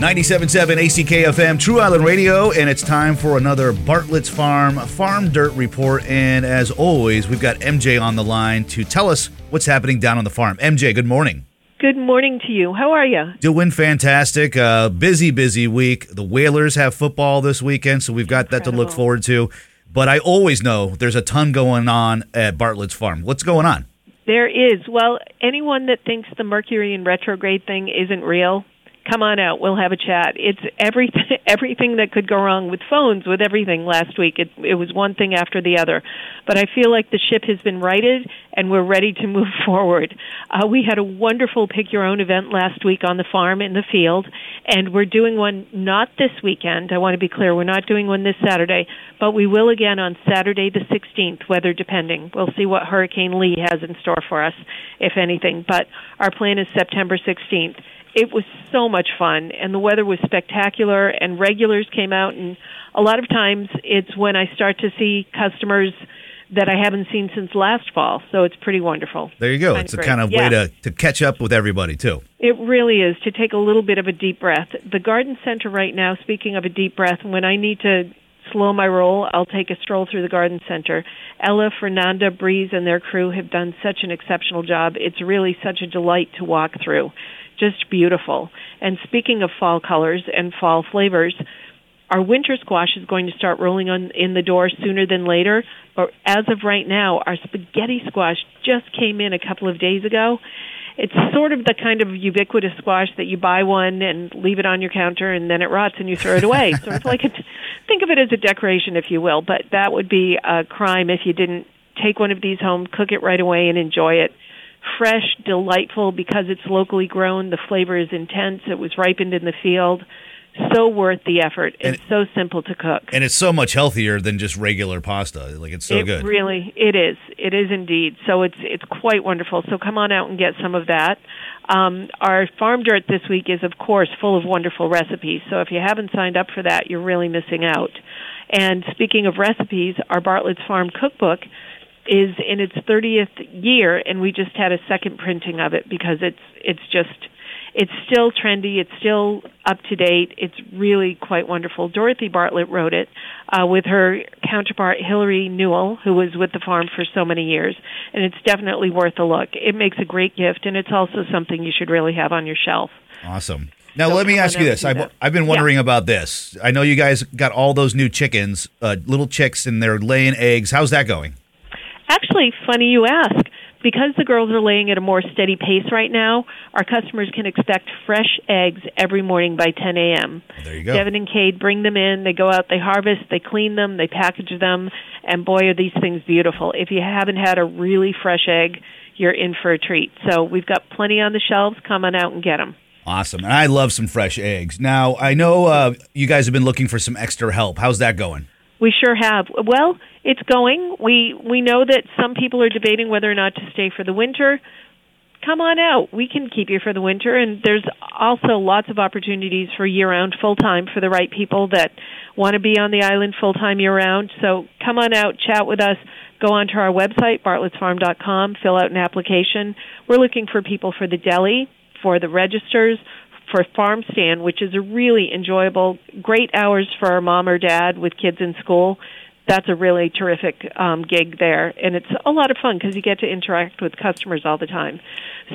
97.7 ACKFM, True Island Radio, and it's time for another Bartlett's Farm Farm Dirt Report. And as always, we've got MJ on the line to tell us what's happening down on the farm. MJ, good morning. Good morning to you. How are you? Doing fantastic. Uh, busy, busy week. The Whalers have football this weekend, so we've got that to look forward to. But I always know there's a ton going on at Bartlett's Farm. What's going on? There is. Well, anyone that thinks the Mercury in retrograde thing isn't real, come on out. We'll have a chat. It's everything everything that could go wrong with phones, with everything last week. It it was one thing after the other. But I feel like the ship has been righted and we're ready to move forward. Uh, we had a wonderful pick your own event last week on the farm in the field, and we're doing one not this weekend. I want to be clear, we're not doing one this Saturday, but we will again on Saturday the 16th, weather depending. We'll see what Hurricane Lee has in store for us, if anything. But our plan is September 16th. It was so much fun, and the weather was spectacular, and regulars came out, and a lot of times it's when I start to see customers that I haven't seen since last fall, so it's pretty wonderful. There you go. Kind It's a great. kind of Yeah. way to, to catch up with everybody, too. It really is to take a little bit of a deep breath. The garden center right now, speaking of a deep breath, when I need to slow my roll, I'll take a stroll through the garden center. Ella, Fernanda, Breeze, and their crew have done such an exceptional job. It's really such a delight to walk through. Just beautiful. And speaking of fall colors and fall flavors, our winter squash is going to start rolling on in the door sooner than later. But as of right now, our spaghetti squash just came in a couple of days ago. It's sort of the kind of ubiquitous squash that you buy one and leave it on your counter and then it rots and you throw it away. sort of like a, think of it as a decoration, if you will. But that would be a crime if you didn't take one of these home, cook it right away, and enjoy it fresh, delightful because it's locally grown. The flavor is intense. It was ripened in the field. So worth the effort. And- It's so simple to cook. And it's so much healthier than just regular pasta. Like, it's so it good. really it is. It is indeed. So it's it's quite wonderful. So come on out and get some of that. Um, our farm dirt this week is of course full of wonderful recipes. So if you haven't signed up for that, you're really missing out. And speaking of recipes, our Bartlett's Farm cookbook is in its 30th year and we just had a second printing of it because it's it's just it's still trendy. It's still up to date. It's really quite wonderful. Dorothy Bartlett wrote it uh, with her counterpart Hillary Newell, who was with the farm for so many years, and it's definitely worth a look. It makes a great gift, and it's also something you should really have on your shelf. Awesome. Now, So let me ask you this. I've. I've been Yeah. wondering about this. I know you guys got all those new chickens, uh, little chicks, and they're laying eggs. How's that going? Actually, funny you ask. Because the girls are laying at a more steady pace right now, our customers can expect fresh eggs every morning by 10 a.m. There you go. Devin and Cade bring them in. They go out, they harvest, they clean them, they package them, and boy, are these things beautiful. If you haven't had a really fresh egg, you're in for a treat. So we've got plenty on the shelves. Come on out and get them. Awesome. And I love some fresh eggs. Now, I know uh, you guys have been looking for some extra help. How's that going? We sure have. Well, it's going. We we know that some people are debating whether or not to stay for the winter. Come on out. We can keep you for the winter and there's also lots of opportunities for year-round full-time for the right people that want to be on the island full-time year-round. So come on out, chat with us. Go onto our website bartlettsfarm.com, fill out an application. We're looking for people for the deli, for the registers, for farm stand, which is a really enjoyable, great hours for our mom or dad with kids in school. That's a really terrific um, gig there, and it's a lot of fun because you get to interact with customers all the time.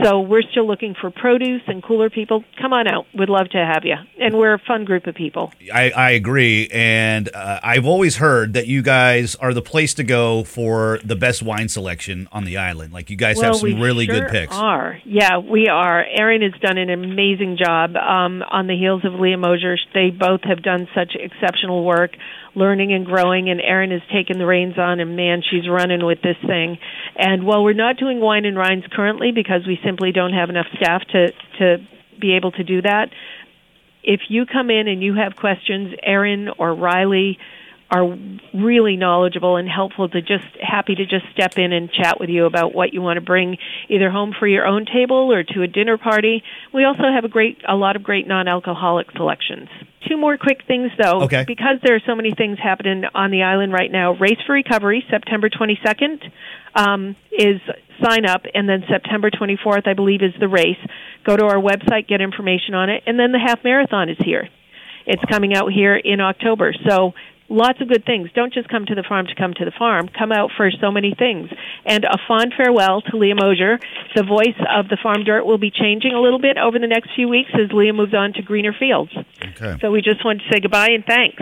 So we're still looking for produce and cooler people. Come on out; we'd love to have you, and we're a fun group of people. I, I agree. And uh, I've always heard that you guys are the place to go for the best wine selection on the island. Like, you guys well, have some really sure good picks. Are yeah, we are. Erin has done an amazing job um, on the heels of Leah Mosier. They both have done such exceptional work, learning and growing. And Erin has taken the reins on, and man, she's running with this thing. And while we're not doing wine and rinds currently because we simply don't have enough staff to to be able to do that, if you come in and you have questions, Erin or Riley are really knowledgeable and helpful to just happy to just step in and chat with you about what you want to bring either home for your own table or to a dinner party. We also have a great a lot of great non-alcoholic selections. Two more quick things though Okay. because there are so many things happening on the island right now. Race for Recovery September 22nd um, is sign up and then September 24th I believe is the race. Go to our website get information on it and then the half marathon is here. It's coming out here in October. So lots of good things. Don't just come to the farm to come to the farm. Come out for so many things. And a fond farewell to Leah Mosier. The voice of the farm dirt will be changing a little bit over the next few weeks as Leah moves on to greener fields. Okay. So we just wanted to say goodbye and thanks.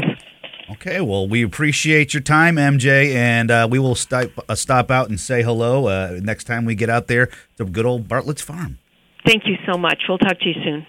Okay, well, we appreciate your time, MJ, and uh, we will stop, uh, stop out and say hello uh, next time we get out there to good old Bartlett's Farm. Thank you so much. We'll talk to you soon.